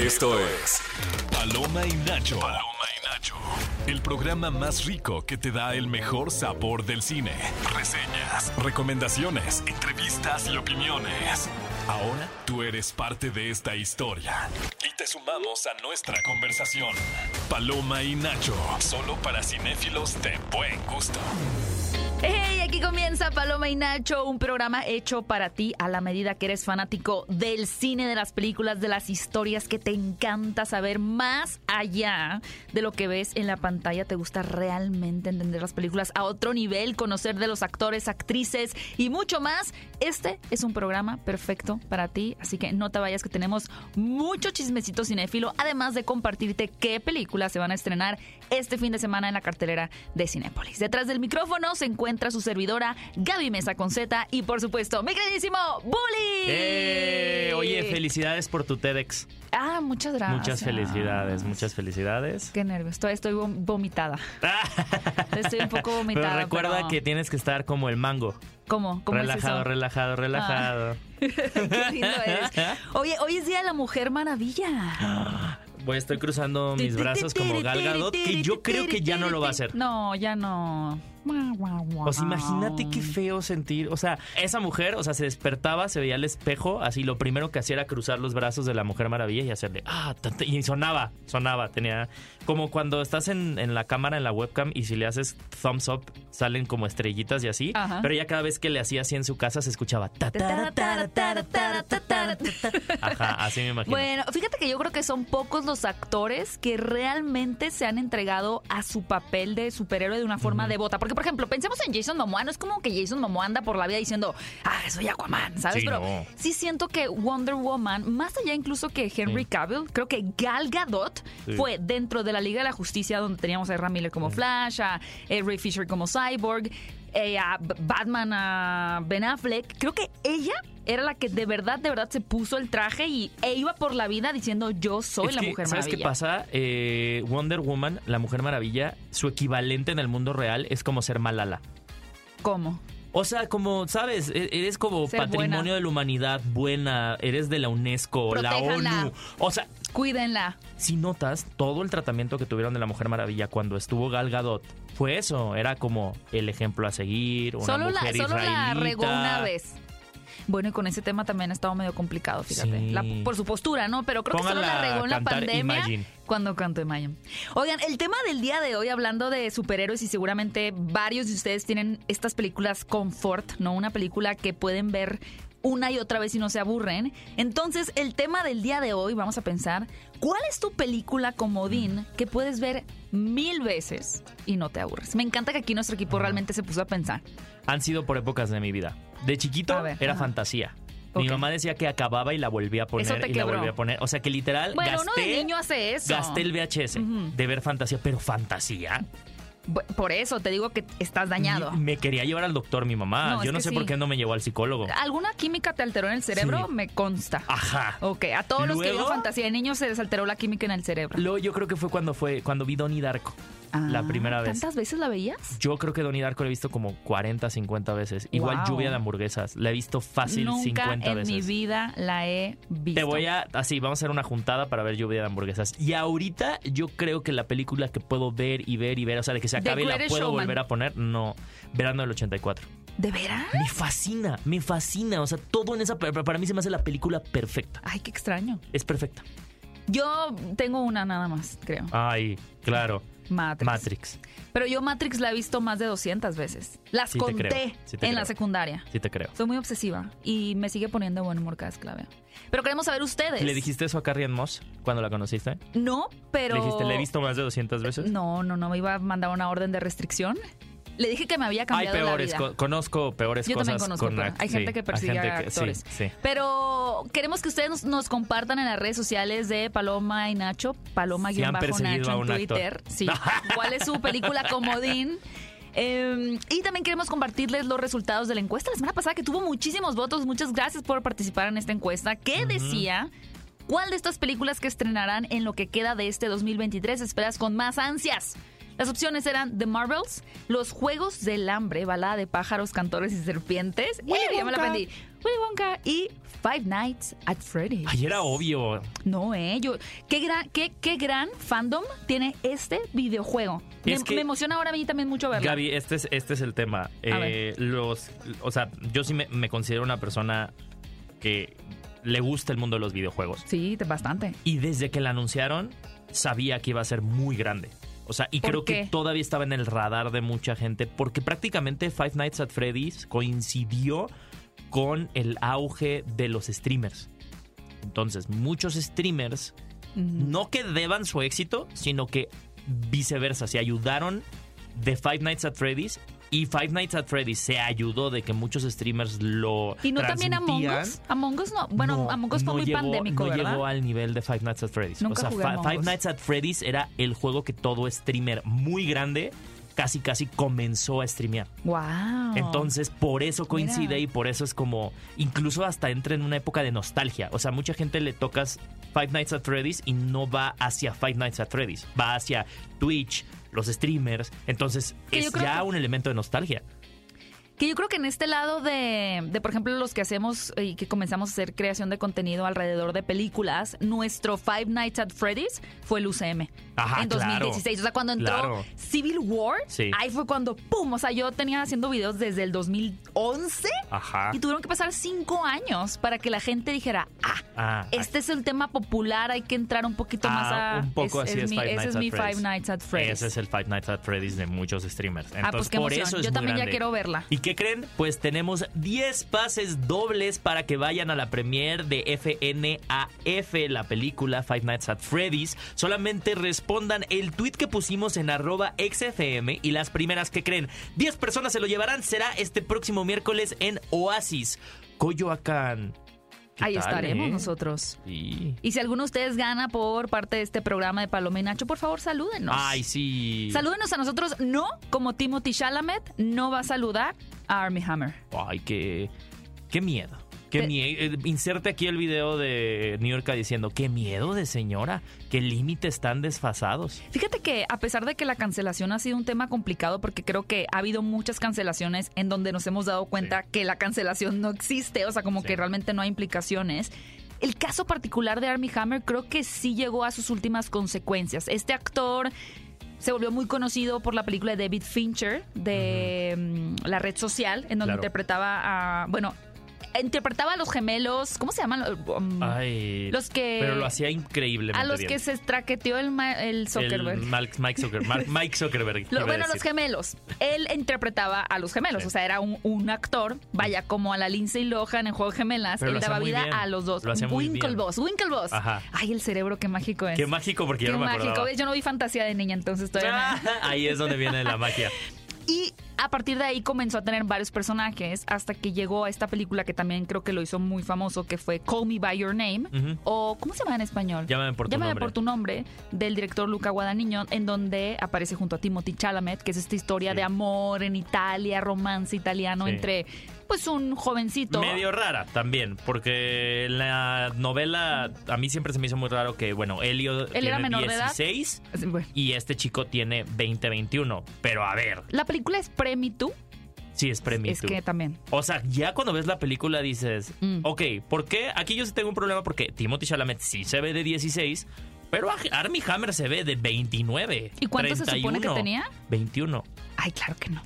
Esto es Paloma y Nacho. Paloma y Nacho. El programa más rico que te da el mejor sabor del cine. Reseñas, recomendaciones, entrevistas y opiniones. Ahora tú eres parte de esta historia. Y te sumamos a nuestra conversación. Paloma y Nacho. Solo para cinéfilos de buen gusto. Hey, aquí comienza Paloma y Nacho, un programa hecho para ti a la medida que eres fanático del cine, de las películas, de las historias que te encanta saber más allá de lo que ves en la pantalla. Te gusta realmente entender las películas a otro nivel, conocer de los actores, actrices y mucho más. Este es un programa perfecto para ti, así que no te vayas que tenemos mucho chismecito cinéfilo, además de compartirte qué películas se van a estrenar este fin de semana en la cartelera de Cinépolis. Detrás del micrófono se encuentra su servidora Gaby Mesa con Z y por supuesto mi queridísimo Bully. ¡Eh! Oye, felicidades por tu TEDx. Ah, muchas gracias. Muchas felicidades, muchas felicidades. Qué nervios, estoy, estoy vom- vomitada. Estoy un poco vomitada. Pero recuerda pero- que tienes que estar como el mango. ¿Cómo? ¿Cómo relajado, es eso? relajado, relajado. Qué lindo eres. Oye, hoy es Día de la Mujer Maravilla. Voy, estoy cruzando mis brazos como Gal Gadot, que yo creo que ya no lo va a hacer. No, ya no. O sea, imagínate qué feo sentir. O sea, esa mujer, o sea, se despertaba, se veía al espejo, así lo primero que hacía era cruzar los brazos de la Mujer Maravilla y hacerle, ah, y sonaba, sonaba, tenía como cuando estás en, en, la cámara, en la webcam, y si le haces thumbs up, salen como estrellitas y así. Pero ya cada vez que le hacía así en su casa, se escuchaba. Ajá, así me imagino. Bueno, fíjate que yo creo que son pocos los actores que realmente se han entregado a su papel de superhéroe de una forma devota por ejemplo, pensemos en Jason Momoa. No es como que Jason Momoa anda por la vida diciendo, ah, soy Aquaman, ¿sabes? Sí, Pero no. sí siento que Wonder Woman, más allá incluso que Henry. Cavill, creo que Gal Gadot Sí. fue dentro de la Liga de la Justicia donde teníamos a Ezra Miller como Flash, a eh, Ray Fisher como Cyborg, eh, a Batman, a Ben Affleck. Creo que ella era la que de verdad, de verdad se puso el traje y e iba por la vida diciendo yo soy Es la que, Mujer ¿Sabes Maravilla. qué pasa? Eh, Wonder Woman, la Mujer Maravilla, su equivalente en el mundo real es como ser Malala. ¿Cómo? O sea, como, ¿sabes? E- Eres como Ser patrimonio buena. de la humanidad buena, eres de la UNESCO, la. ONU. O sea, Cuídenla. si notas, todo el tratamiento que tuvieron de la Mujer Maravilla cuando estuvo Gal Gadot fue eso, era como el ejemplo a seguir, una Solo, la, mujer solo la israelita. regó una vez. Bueno, y con ese tema también ha estado medio complicado, fíjate. Sí. La- por su postura, ¿no? Pero creo que solo la regó en la pandemia Imagine. cuando cantó Imagine. Oigan, el tema del día de hoy, hablando de superhéroes, y seguramente varios de ustedes tienen estas películas Comfort, ¿no? Una película que pueden ver una y otra vez y no se aburren. Entonces, el tema del día de hoy, vamos a pensar, ¿cuál es tu película comodín que puedes ver mil veces y no te aburres? Me encanta que aquí nuestro equipo realmente se puso a pensar. Han sido por épocas de mi vida. De chiquito ver, era ajá. fantasía. Mi mamá decía que acababa y la volvía a poner y la volvía a poner. O sea que literal Bueno, gasté, uno de niño hace eso. gasté el VHS de ver fantasía, pero fantasía. Por eso te digo que estás dañado. Me quería llevar al doctor mi mamá. No, Yo no sé sí. por qué no me llevó al psicólogo. ¿Alguna química te alteró en el cerebro? Sí. Me consta. Aja. Ok, a todos los que vieron fantasía de niños se les alteró la química en el cerebro. Luego yo creo que fue cuando fue cuando vi Donnie Darko. La Ah, primera vez. ¿Tantas veces la veías? Yo creo que Donnie Darko la he visto como 40, 50 veces. Igual Wow. lluvia de hamburguesas. La he visto fácil Nunca 50 en veces. mi vida la he visto. Te voy a, así, vamos a hacer una juntada para ver lluvia de hamburguesas. Y ahorita yo creo que la película que puedo ver y ver y ver, o sea, de que se The acabe y la puedo Showman. volver a poner, no. Verano del 84. ¿De veras? Me fascina, me fascina. O sea, todo en esa. Para mí se me hace la película perfecta. Ay, qué extraño. Es perfecta. Yo tengo una nada más, creo. Ay, claro. Matrix. Matrix. Pero yo Matrix la he visto más de 200 veces. Las Sí conté sí en la secundaria. Sí te creo. Soy muy obsesiva y me sigue poniendo buen humor cada vez que la veo. Pero queremos saber ustedes. ¿Le dijiste eso a Carrie Ann Moss cuando la conociste? No, pero... ¿Le dijiste, le he visto más de 200 veces? No, no, no, me iba a mandar una orden de restricción. Le dije que me había Hay cambiado peores, la co- vida. conozco peores Yo también cosas. conozco, con pero act- hay gente sí, que hay persigue gente a que- sí, actores. sí. Pero queremos que ustedes nos, nos compartan en las redes sociales de Paloma y Nacho, Paloma Si han perseguido Nacho a en Twitter. Sí. ¿Cuál es su película comodín? Eh, y también queremos compartirles los resultados de la encuesta la semana pasada que tuvo muchísimos votos. Muchas gracias por participar en esta encuesta. ¿Qué decía? ¿Cuál de estas películas que estrenarán en lo que queda de este 2023 esperas con más ansias? Las opciones eran The Marvels, Los Juegos del Hambre, balada de pájaros, cantores y serpientes. Willy Eh, ya me la aprendí. Willy Wonka y Five Nights at Freddy's. Ay, era obvio. No, eh, yo qué gran qué, qué gran fandom tiene este videojuego. Me, Es que- me emociona ahora a mí también mucho verlo. Gaby, este es, este es el tema. Eh, los, o sea, yo sí me, me considero una persona que le gusta el mundo de los videojuegos. Sí, te- bastante. Y desde que la anunciaron, sabía que iba a ser muy grande. O sea, y ¿Por creo qué? que todavía estaba en el radar de mucha gente, porque prácticamente Five Nights at Freddy's coincidió con el auge de los streamers. Entonces, muchos streamers no que deban su éxito, sino que viceversa, se ayudaron de Five Nights at Freddy's y Five Nights at Freddy's se ayudó de que muchos streamers lo Y no también Among. Us. Among Us no. Bueno, No, Among Us fue no muy llegó- pandémico, no ¿verdad? llegó al nivel de Five Nights at Freddy's. Nunca o sea, jugué Five. Nights at Freddy's era el juego que todo streamer muy grande casi casi comenzó a streamear. Wow. Entonces, por eso coincide Mira. y por eso es como, incluso hasta entra en una época de nostalgia. O sea, mucha gente le tocas Five Nights at Freddy's y no va hacia Five Nights at Freddy's, va hacia Twitch, los streamers. Entonces, es ya que- un elemento de nostalgia. Que yo creo que en este lado de, de, por ejemplo, los que hacemos y que comenzamos a hacer creación de contenido alrededor de películas, nuestro Five Nights at Freddy's fue el UCM Ajá, en claro. 2016. O sea, cuando entró Claro. Civil War, Sí. ahí fue cuando, ¡pum! O sea, yo tenía haciendo videos desde el 2011 Ajá. y tuvieron que pasar cinco años para que la gente dijera, ah, Ah, este es el tema popular, hay que entrar un poquito Ah, más a... un poco así es mi, Five ese es mi Freddy's. Five Nights at Freddy's. Ese es el Five Nights at Freddy's de muchos streamers. Entonces, ah, pues qué por emoción. eso es Yo también ya quiero verla. ¿Y qué creen? Pues tenemos 10 pases dobles para que vayan a la premiere de FNAF, la película Five Nights at Freddy's. Solamente respondan el tweet que pusimos en arroba XFM y las primeras que creen 10 personas se lo llevarán será este próximo miércoles en Oasis, Coyoacán. ¿Qué Ahí tal, estaremos eh? nosotros. Sí. Y si alguno de ustedes gana por parte de este programa de Paloma y Nacho, por favor, salúdenos. Ay, sí. Salúdenos a nosotros, no como Timothy Chalamet, no va a saludar a Army Hammer. Ay, qué, qué miedo. Qué miedo. Inserte aquí el video de New York diciendo, qué miedo de señora, qué límites tan desfasados. Fíjate que a pesar de que la cancelación ha sido un tema complicado, porque creo que ha habido muchas cancelaciones en donde nos hemos dado cuenta que la cancelación no existe, o sea, como Sí. que realmente no hay implicaciones. El caso particular de Army Hammer creo que sí llegó a sus últimas consecuencias. Este actor se volvió muy conocido por la película de David Fincher de mm, La Red Social, en donde Claro. interpretaba a, bueno, interpretaba a los gemelos, ¿cómo se llaman? Um, Ay, los que pero lo hacía increíblemente a los bien. que se traqueteó el, el Zuckerberg. El Mike Zuckerberg. Mike Zuckerberg. Lo- bueno, los gemelos. Él interpretaba a los gemelos, Sí. o sea, era un, un actor, vaya, como a la Lindsay Lohan en Juego de Gemelas, Pero él daba vida bien. a los dos. Lo hacía muy bien. Winklevoss, Winklevoss. Ajá. Ay, el cerebro, qué mágico es. Qué mágico porque yo no me mágico. Yo no vi fantasía de niña, entonces todavía Ah, no. Ahí es donde viene la magia. Y a partir de ahí comenzó a tener varios personajes hasta que llegó a esta película que también creo que lo hizo muy famoso, que fue Call Me By Your Name, o ¿cómo se llama en español? Llámame por tu Llámame nombre. por tu nombre, del director Luca Guadagnino, en donde aparece junto a Timothy Chalamet, que es esta historia Sí. de amor en Italia, romance italiano Sí. entre pues un jovencito. Medio rara también, porque la novela a mí siempre se me hizo muy raro que, bueno, Elio Él era tiene menor de edad. 16 y este chico tiene 20, 21. Pero a ver, La película es Pre-Me Too. sí es premio. Es que también. O sea, ya cuando ves la película dices, Mm. ok, ¿por qué? Aquí yo sí tengo un problema porque Timothy Chalamet sí se ve de 16, pero Army Hammer se ve de 29. ¿Y cuánto se supone que 31, tenía? 21. Ay, claro que no.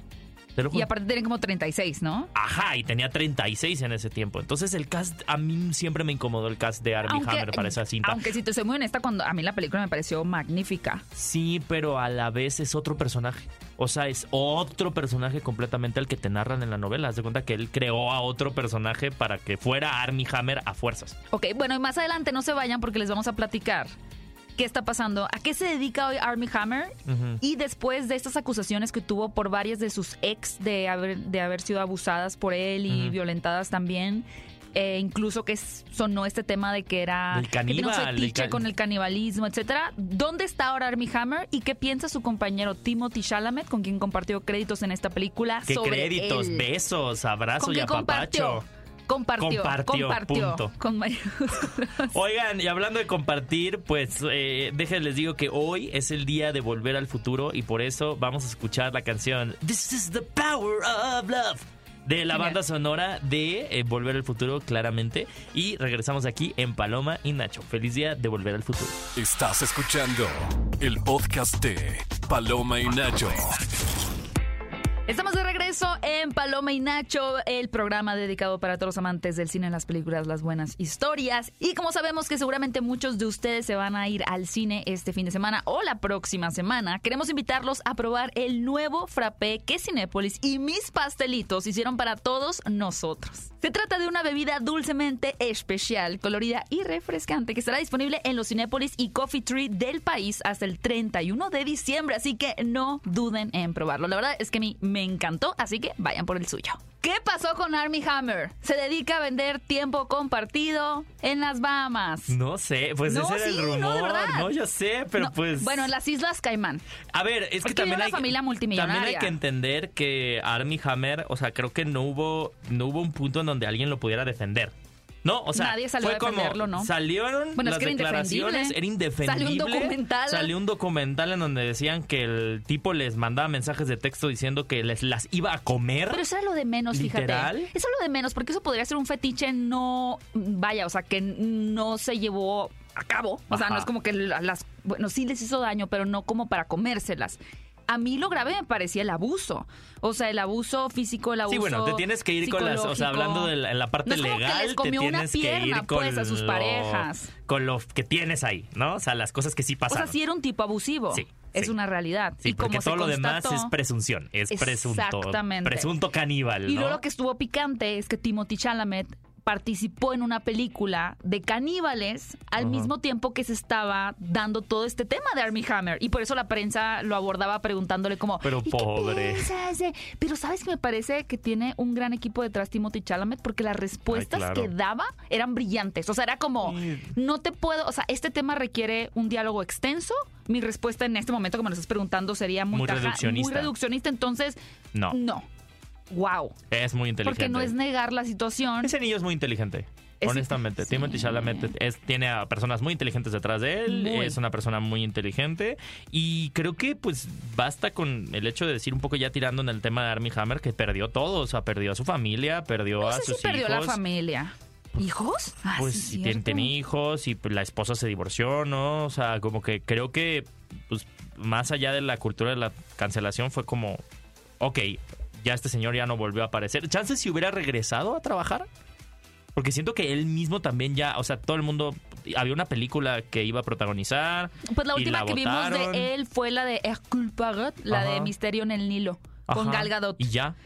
Y aparte tienen como 36, ¿no? Ajá, y tenía 36 en ese tiempo. Entonces el cast, a mí siempre me incomodó el cast de Army Hammer para esa cinta. aunque si te soy muy honesta, cuando a mí la película me pareció magnífica. Sí, pero a la vez es otro personaje. O sea, es otro personaje completamente al que te narran en la novela. Haz de cuenta que él creó a otro personaje para que fuera Army Hammer a fuerzas. Ok, bueno, y más adelante no se vayan porque les vamos a platicar qué está pasando, a qué se dedica hoy Army Hammer y después de estas acusaciones que tuvo por varias de sus ex de haber, de haber sido abusadas por él y violentadas también. eh, incluso que sonó este tema de que era que un caníbal, del can- con el canibalismo, etcétera. ¿Dónde está ahora Army Hammer y qué piensa su compañero Timothy Chalamet, con quien compartió créditos en esta película? ¿Qué sobre créditos? él? Besos, abrazos ¿Con y compartió? Compartió, Compartió, compartió. punto. Con mayúsculas. Oigan, y hablando de compartir, pues eh, déjenles digo que hoy es el día de volver al futuro y por eso vamos a escuchar la canción This is the power of love de la banda sonora de eh, Volver al Futuro, claramente. Y regresamos aquí en Paloma y Nacho. Feliz día de Volver al Futuro. Estás escuchando el podcast de Paloma y Nacho. Estamos de regreso en Paloma y Nacho, el programa dedicado para todos los amantes del cine, las películas, las buenas historias. Y como sabemos que seguramente muchos de ustedes se van a ir al cine este fin de semana o la próxima semana, queremos invitarlos a probar el nuevo frappé que Cinépolis y mis pastelitos hicieron para todos nosotros. Se trata de una bebida dulcemente especial, colorida y refrescante que estará disponible en los Cinépolis y Coffee Tree del país hasta el 31 de diciembre, así que no duden en probarlo. La verdad es que mí me encantó, así que vayan por el suyo. ¿Qué pasó con Army Hammer? Se dedica a vender tiempo compartido en las Bahamas. No sé, pues No, ese era sí, el no, rumor. de verdad. No, yo sé, pero No, pues. Bueno, en las Islas Caimán. A ver, es que también hay familia multimillonaria. También hay que entender que Army Hammer, o sea, creo que no hubo no hubo un punto en donde alguien lo pudiera defender. No, o sea, Nadie salió fue a defenderlo, como ¿no? salieron Bueno, es las que era declaraciones, indefendible. era indefendible. Salió un documental. Salió un documental en donde decían que el tipo les mandaba mensajes de texto diciendo que les las iba a comer. Pero eso era lo de menos, ¿Literal? fíjate. Eso es lo de menos, porque eso podría ser un fetiche no, vaya, o sea, que no se llevó a cabo. O sea, Ajá. no es como que la- las, bueno, sí les hizo daño, pero no como para comérselas. A mí lo grave me parecía el abuso. O sea, el abuso físico, el abuso Sí, bueno, te tienes que ir con las, o sea, hablando de la, en la parte No es como que legal, les comió te una tienes que pierna, ir con pues, a sus lo- parejas. con lo que tienes ahí, ¿no? O sea, las cosas que sí O pasaron. sea, sí era un tipo abusivo. Sí, es sí. una realidad. Sí, y porque como todo lo demás es presunción, es presunto. Exactamente. Presunto caníbal, Y luego lo que estuvo picante es que Timothy Chalamet participó en una película de caníbales al mismo tiempo que se estaba dando todo este tema de Armie Hammer. Y por eso la prensa lo abordaba preguntándole como Pero "¿Y qué pobre". piensas de-?" pero sabes que me parece que tiene un gran equipo detrás Timothy Chalamet porque las respuestas claro. que daba eran brillantes. O sea era como no te puedo o sea este tema requiere un diálogo extenso. Mi respuesta en este momento que me lo estás preguntando sería muy, Muy taja- reduccionista. muy reduccionista. Entonces No, no wow es muy inteligente. porque no es negar la situación. Ese niño es muy inteligente. Es- Honestamente, sí. Timothy Chalamet es, tiene a personas muy inteligentes detrás de él, Muy. es una persona muy inteligente y creo que pues basta con el hecho de decir un poco ya tirando en el tema de Armie Hammer que perdió todo, o sea, perdió a su familia, perdió No a sé sus si perdió hijos. la familia. ¿Hijos? Ah, Pues sí, tenía hijos y pues, la esposa se divorció, ¿no? O sea, como que creo que, pues, más allá de la cultura de la cancelación, fue como, ok, ya este señor ya no volvió a aparecer. Chances si hubiera regresado a trabajar. Porque siento que él mismo también ya, o sea, todo el mundo, había una película que iba a protagonizar. Pues la última la que vimos de él fue la de Hercule Poirot, la Ajá. de Misterio en el Nilo, con Gal Gadot. Y ya.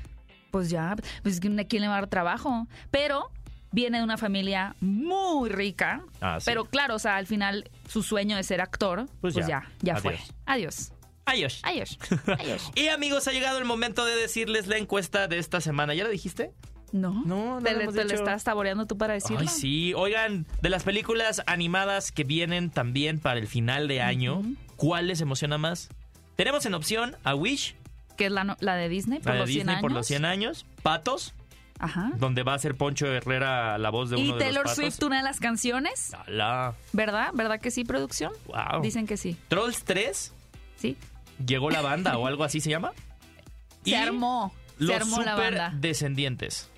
Pues ya, pues ¿a quién le va a dar trabajo? Pero viene de una familia muy rica. Ah, sí. Pero claro, o sea, al final su sueño de ser actor, Pues pues, ya. ya, ya, fue. Adiós. Adiós. Adiós. Adiós. Y amigos, ha llegado el momento de decirles la encuesta de esta semana. ¿Ya la dijiste? No, No, no ¿Te, lo le- te le estás saboreando tú para decirlo? Ay, sí. Oigan, de las películas animadas que vienen también para el final de año, ¿cuál les emociona más? Tenemos en opción a Wish, Que es la, de Disney por la de los 100 Disney años. por los 100 años, Patos, Ajá. donde va a ser Poncho Herrera la voz de Y uno de Taylor los patos. Swift, una de las canciones. ¡Hala! ¿Verdad? ¿Verdad que sí, producción? Wow. Dicen que sí. Trolls 3, Sí. Llegó la banda o algo así se llama. Se Y armó. Los Se armó la banda. descendientes.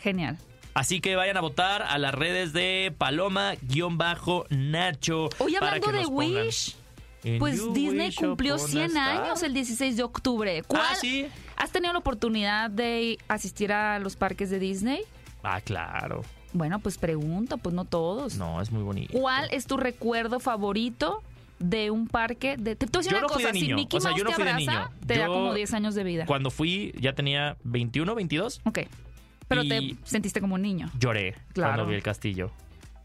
Genial. Así que vayan a votar a las redes de Paloma-Nacho. Hoy hablando de. Wish, pues Disney cumplió upon a 100 star. años el 16 de octubre. ¿Cuál? Ah, sí. ¿Has tenido la oportunidad de asistir a los parques de Disney? Ah, claro. Bueno, pues pregunto, pues no todos. No, es muy bonito. ¿Cuál es tu recuerdo favorito de un parque de te, te voy a decir Yo una no fui cosa, de si niño, Mickey o sea, Mouse yo no te fui de abraza, niño. te da Yo- como 10 años de vida. Cuando fui, ya tenía 21, 22. Ok. Pero te sentiste como un niño. Lloré Claro. cuando vi el castillo.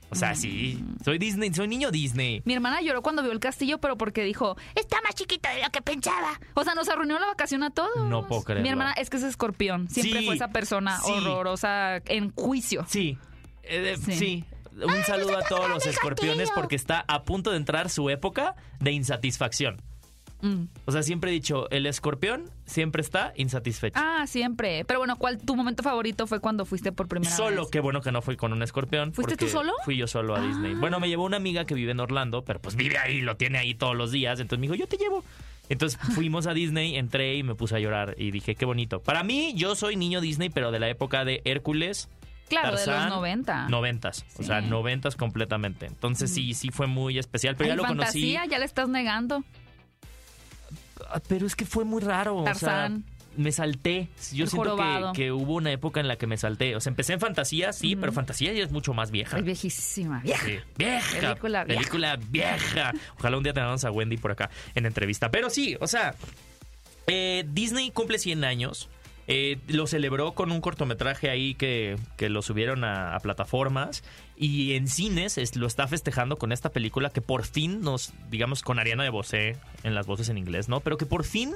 O sea, sí. Soy Disney, soy niño Disney. Mi hermana lloró cuando vio el castillo, pero porque dijo, está más chiquita de lo que pensaba. O sea, nos arruinó la vacación a todos. No puedo creerlo. Mi hermana es que es escorpión. Siempre Sí, fue esa persona sí. horrorosa en juicio. Sí. Eh, Sí. sí. Un saludo a todos los escorpiones porque está a punto de entrar su época de insatisfacción. Mm. O sea, siempre he dicho, el escorpión siempre está insatisfecho. Ah, siempre. Pero bueno, ¿cuál tu momento favorito fue cuando fuiste por primera Solo, vez? qué bueno que no fui con un escorpión. ¿Fuiste tú solo? Fui yo solo a Ah. Disney. Bueno, me llevó una amiga que vive en Orlando, pero pues vive ahí, lo tiene ahí todos los días. Entonces me dijo, yo te llevo. Entonces fuimos a Disney, entré y me puse a llorar y dije, qué bonito. Para mí, yo soy niño Disney, pero de la época de Hércules, Claro, de Tarzán, los 90. noventas. O Sí. sea, noventas completamente. Entonces sí, sí fue muy especial, pero Ay, ya lo fantasía, conocí. ya le estás negando. Ah, Pero es que fue muy raro. o sea, Tarzán. me salté. Yo El siento que, que hubo una época en la que me salté. O sea, empecé en fantasía, sí, pero fantasía ya es mucho más vieja. Es viejísima. Vieja. Sí, vieja. Película vieja. Película vieja. Ojalá un día tengamos a Wendy por acá en entrevista. Pero sí, o sea, eh, Disney cumple 100 años. Eh, lo celebró con un cortometraje ahí que, que lo subieron a, plataformas. Y en cines es- lo está festejando con esta película que por fin nos, digamos, con Ariana de Bosé en las voces en inglés, ¿no? Pero que por fin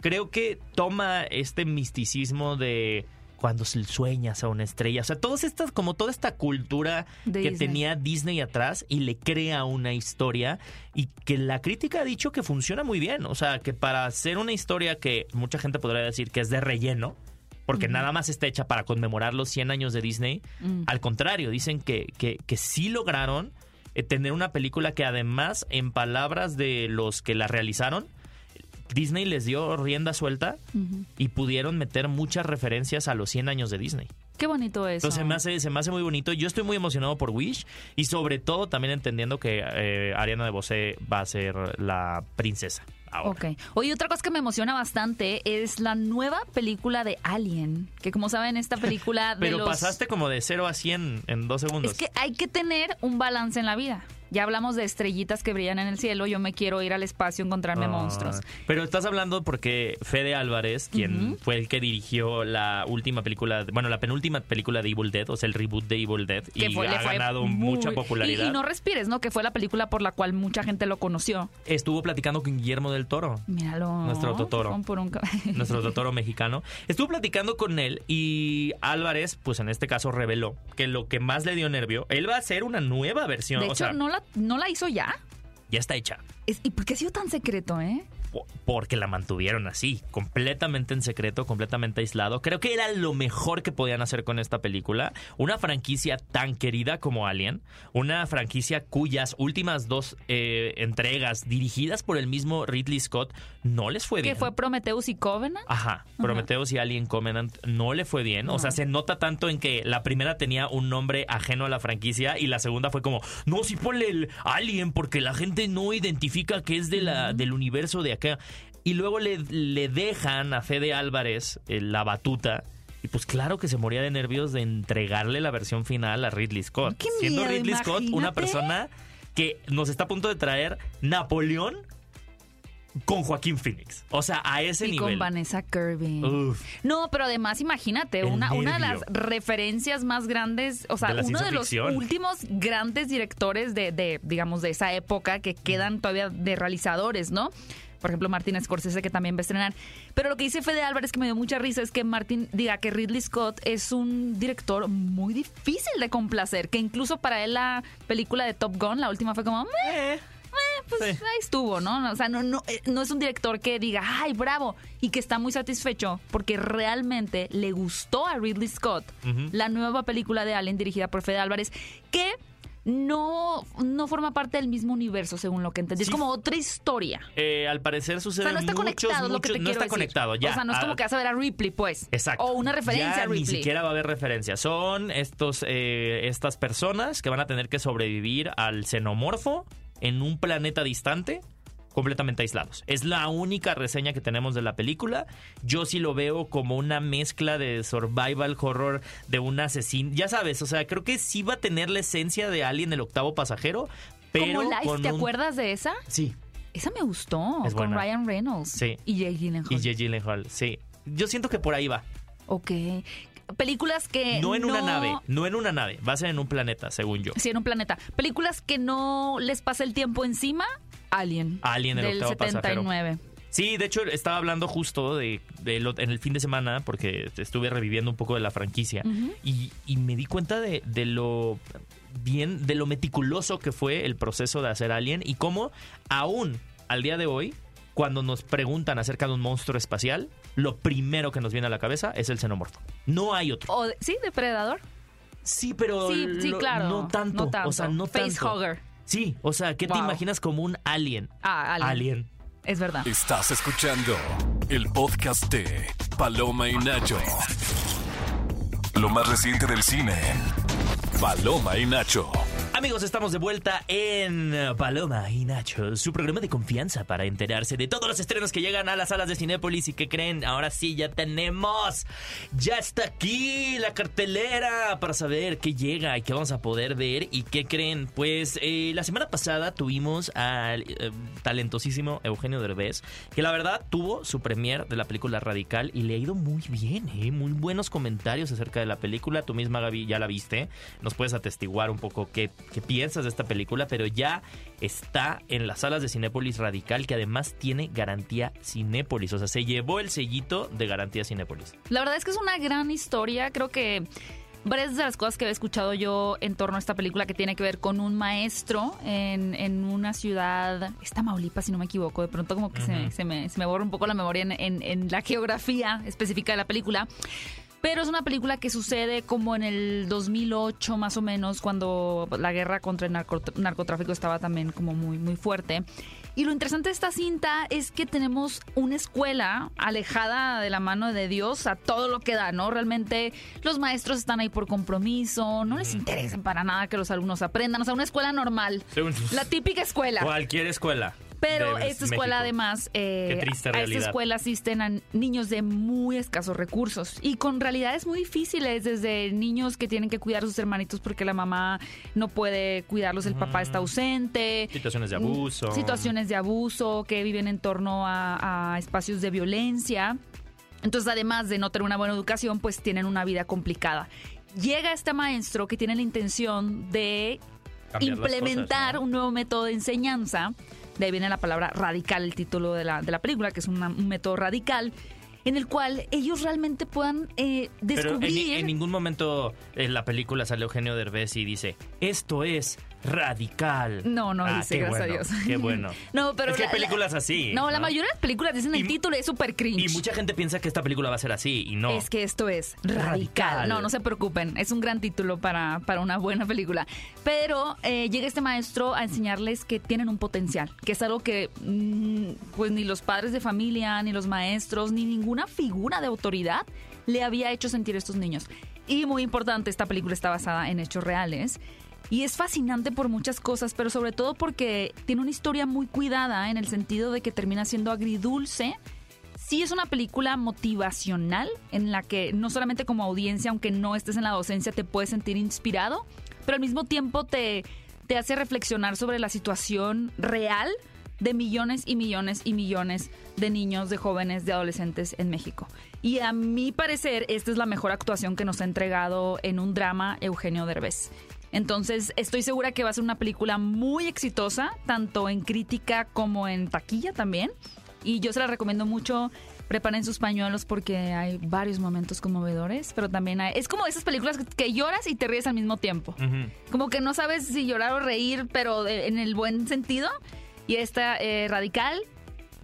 creo que toma este misticismo de cuando sueñas a una estrella. O sea, todas estas, como toda esta cultura De que Disney. tenía Disney atrás y le crea una historia y que la crítica ha dicho que funciona muy bien. O sea, que para hacer una historia que mucha gente podría decir que es de relleno, porque nada más está hecha para conmemorar los 100 años de Disney, Mm. al contrario, dicen que, que, que sí lograron eh, tener una película que además, en palabras de los que la realizaron, Disney les dio rienda suelta y pudieron meter muchas referencias a los 100 años de Disney. Qué bonito eso. Entonces se me, hace, se me hace muy bonito. Yo estoy muy emocionado por Wish y sobre todo también entendiendo que eh, Ariana de Bosé va a ser la princesa. Ahora. Ok. Oye, otra cosa que me emociona bastante es la nueva película de Alien. Que como saben, esta película de Pero los... pasaste como de 0 a 100 en dos segundos. Es que hay que tener un balance en la vida. Ya hablamos de estrellitas que brillan en el cielo. Yo me quiero ir al espacio, encontrarme Ah, monstruos. Pero estás hablando porque Fede Álvarez, quien fue el que dirigió la última película, bueno, la penúltima película de Evil Dead, o sea, el reboot de Evil Dead, Que y fue, ha ganado muy- mucha popularidad. Y, y no respires, ¿no? Que fue la película por la cual mucha gente lo conoció. Estuvo platicando con Guillermo del Toro. Míralo. Nuestro Totoro. Por un nuestro Totoro mexicano. Estuvo platicando con él y Álvarez, pues en este caso reveló que lo que más le dio nervio, él va a hacer una nueva versión. De o hecho, sea, no, la, no la hizo ya. ya está hecha. Es- ¿Y por qué ha sido tan secreto, eh? Po- Porque la mantuvieron así, completamente en secreto, completamente aislado. Creo que era lo mejor que podían hacer con esta película. Una franquicia tan querida como Alien. Una franquicia cuyas últimas dos eh, entregas, dirigidas por el mismo Ridley Scott, no les fue Que bien. fue Prometheus y Covenant. Ajá, Prometheus y Alien Covenant no le fue bien. O sea, se nota tanto en que la primera tenía un nombre ajeno a la franquicia y la segunda fue como, no, sí ponle el Alien porque la gente no identifica que es de la, del universo de acá. Y luego le, le dejan a Fede Álvarez eh, la batuta. Y pues claro que se moría de nervios de entregarle la versión final a Ridley Scott. ¡Qué Siendo miedo, Ridley Scott una persona que nos está a punto de traer Napoleón con Joaquín Phoenix. O sea, a ese y nivel. con Vanessa Kirby. Uf. No, pero además imagínate, una, una de las referencias más grandes, o sea, De uno de los ficción. últimos grandes directores de, de, digamos, de esa época que quedan todavía de realizadores, ¿no? Por ejemplo, Martin Scorsese, que también va a estrenar. Pero lo que dice Fede Álvarez, que me dio mucha risa, es que Martin diga que Ridley Scott es un director muy difícil de complacer, que incluso para él la película de Top Gun, la última fue como, "Meh, Eh, pues Sí. ahí estuvo, ¿no? O sea, no, no, eh, no es un director que diga, ay, bravo, y que está muy satisfecho porque realmente le gustó a Ridley Scott la nueva película de Alien dirigida por Fede Álvarez, que no, no forma parte del mismo universo, según lo que entendí. Sí. Es como otra historia. eh, al parecer O sucede sea, no está muchos, conectado, lo que te no quiero está decir. conectado ya. O sea, no es como Ah, que vas a ver a Ripley, pues. Exacto. O una referencia Ya a Ripley. Ni siquiera va a haber referencia. Son estos, eh, estas personas que van a tener que sobrevivir al xenomorfo en un planeta distante completamente aislados. Es la única reseña que tenemos de la película. Yo sí lo veo como una mezcla de survival horror de un asesino. Ya sabes, o sea, creo que sí va a tener la esencia de Alien el octavo pasajero, pero como Life, con ¿te un- acuerdas de esa? Sí, Esa me gustó, Es con buena. Ryan Reynolds Sí. y Jake Gyllenhaal. y Jake Gyllenhaal, sí. Yo siento que por ahí va. Ok. Películas que No en una nave, no en una nave, va a ser en un planeta, según yo. Sí, en un planeta. Películas que no les pasa el tiempo encima. Alien. Alien, el del octavo pasajero. 79. Sí, de hecho estaba hablando justo de, de lo- en el fin de semana porque estuve reviviendo un poco de la franquicia y, y me di cuenta de, de lo bien, de lo meticuloso que fue el proceso de hacer Alien y cómo aún al día de hoy cuando nos preguntan acerca de un monstruo espacial, lo primero que nos viene a la cabeza es el xenomorfo. No hay otro. O sí, depredador. Sí, pero Sí, sí, claro. no, tanto. No tanto. O sea, no Facehugger. tanto. Sí, o sea, ¿qué te Wow. imaginas como un alien? Ah, alien. Alien. Es verdad. Estás escuchando el podcast de Paloma y Nacho. Lo más reciente del cine. Paloma y Nacho. Amigos, estamos de vuelta en Paloma y Nacho, su programa de confianza para enterarse de todos los estrenos que llegan a las salas de Cinépolis y que creen, ahora sí ya tenemos, ya está aquí la cartelera para saber qué llega y qué vamos a poder ver y qué creen. Pues eh, la semana pasada tuvimos al eh, talentosísimo Eugenio Derbez, que la verdad tuvo su premier de la película Radical y le ha ido muy bien, eh, muy buenos comentarios acerca de la película. Tú misma, Gaby, ya la viste, nos puedes atestiguar un poco qué, qué piensas de esta película, pero ya está en las salas de Cinépolis Radical, que además tiene garantía Cinépolis, o sea, se llevó el sellito de garantía Cinépolis. La verdad es que es una gran historia. Creo que varias de las cosas que he escuchado yo en torno a esta película que tiene que ver con un maestro en, en una ciudad, es Tamaulipas si no me equivoco, de pronto como que se, me, se me borra un poco la memoria en, en- en la geografía específica de la película. Pero es una película que sucede como en el 2008 más o menos, cuando la guerra contra el narco- narcotráfico estaba también como muy, muy fuerte. Y lo interesante de esta cinta es que tenemos una escuela alejada de la mano de Dios a todo lo que da, ¿no? Realmente los maestros están ahí por compromiso, no les interesa para nada que los alumnos aprendan, o sea, una escuela normal, la típica escuela. Cualquier escuela. Pero esta escuela México. además, eh, a esta escuela asisten a niños de muy escasos recursos y con realidades muy difíciles, desde niños que tienen que cuidar a sus hermanitos porque la mamá no puede cuidarlos, el papá está ausente. Situaciones de abuso. Situaciones de abuso que viven en torno a, a espacios de violencia. Entonces, además de no tener una buena educación, pues tienen una vida complicada. Llega este maestro que tiene la intención de Cambiar implementar cosas, ¿no? un nuevo método de enseñanza. De ahí viene la palabra radical, el título de la, de la película, que es una- un método radical en el cual ellos realmente puedan eh, Pero en, descubrir. en ningún momento en la película sale Eugenio Derbez y dice, esto es radical. No, no Ah, dice, qué gracias bueno, a Dios. Qué bueno. No, pero es que hay la- la- películas así. No, la mayoría de las películas dicen el Y- título y es súper cringe. Y mucha gente piensa que esta película va a ser así y no. Es que esto es radical. Radical. No, no se preocupen. Es un gran título para, para una buena película. Pero eh, llega este maestro a enseñarles que tienen un potencial, que es algo que mm, pues ni los padres de familia, ni los maestros, ni ninguna figura de autoridad le había hecho sentir a estos niños. Y muy importante, esta película está basada en hechos reales. Y es fascinante por muchas cosas, pero sobre todo porque tiene una historia muy cuidada en el sentido de que termina siendo agridulce, sí es una película motivacional en la que no solamente como audiencia, aunque no estés en la docencia, te puedes sentir inspirado, pero al mismo tiempo te, te hace reflexionar sobre la situación real de millones y millones y millones de niños, de jóvenes, de adolescentes en México. Y a mi parecer, esta es la mejor actuación que nos ha entregado en un drama Eugenio Derbez. Entonces, estoy segura que va a ser una película muy exitosa, tanto en crítica como en taquilla también. Y yo se la recomiendo mucho. Preparen sus pañuelos porque hay varios momentos conmovedores, pero también hay... Es como esas películas que, lloras y te ríes al mismo tiempo. Como que no sabes si llorar o reír, pero en el buen sentido. Y esta eh, Radical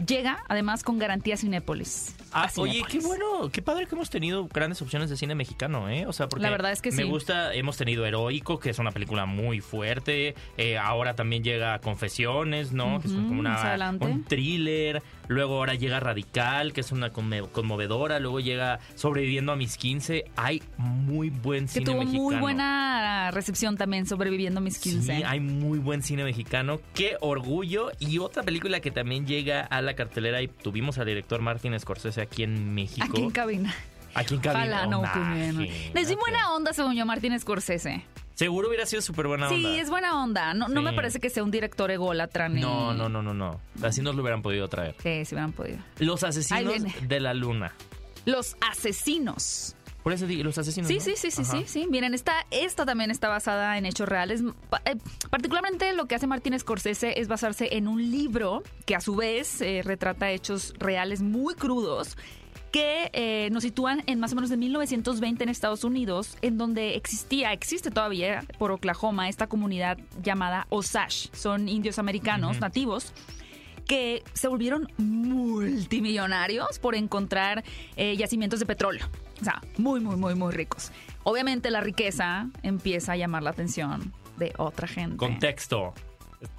llega además con garantía Cinépolis. Ah, A oye, qué bueno, qué padre que hemos tenido grandes opciones de cine mexicano, ¿eh? O sea, porque La verdad es que me sí. gusta, hemos tenido Heroico, que es una película muy fuerte, eh, ahora también llega Confesiones, ¿no? que es como una, un thriller, luego ahora llega Radical, que es una conmovedora, luego llega Sobreviviendo a mis 15, hay muy buen Que cine tuvo mexicano. muy buena recepción también sobreviviendo mis 15. Sí, hay muy buen cine mexicano. Qué orgullo. Y otra película que también llega a la cartelera y tuvimos al director Martin Scorsese aquí en México. Aquí en cabina. Aquí en cabina. Ojalá, no, Nah, qué bien. imagínate. Es muy buena onda, según yo, Martín Scorsese. Seguro hubiera sido súper buena onda. Sí, es buena onda. No, no Sí. me parece que sea un director ególatra ni... No, no, no, no, no. Así nos lo hubieran podido traer. Que si hubieran podido. Los asesinos de la luna. Los asesinos. Por eso los asesinos. Sí, ¿no? sí, sí, sí, sí, sí. Miren, esta, esta también está basada en hechos reales. Eh, particularmente lo que hace Martín Scorsese es basarse en un libro que a su vez eh, retrata hechos reales muy crudos que eh, nos sitúan en más o menos de 1920 en Estados Unidos, en donde existía, existe todavía por Oklahoma esta comunidad llamada Osage. Son indios americanos nativos que se volvieron multimillonarios por encontrar eh, yacimientos de petróleo. O sea, muy, muy, muy, muy ricos. Obviamente la riqueza empieza a llamar la atención de otra gente. Contexto.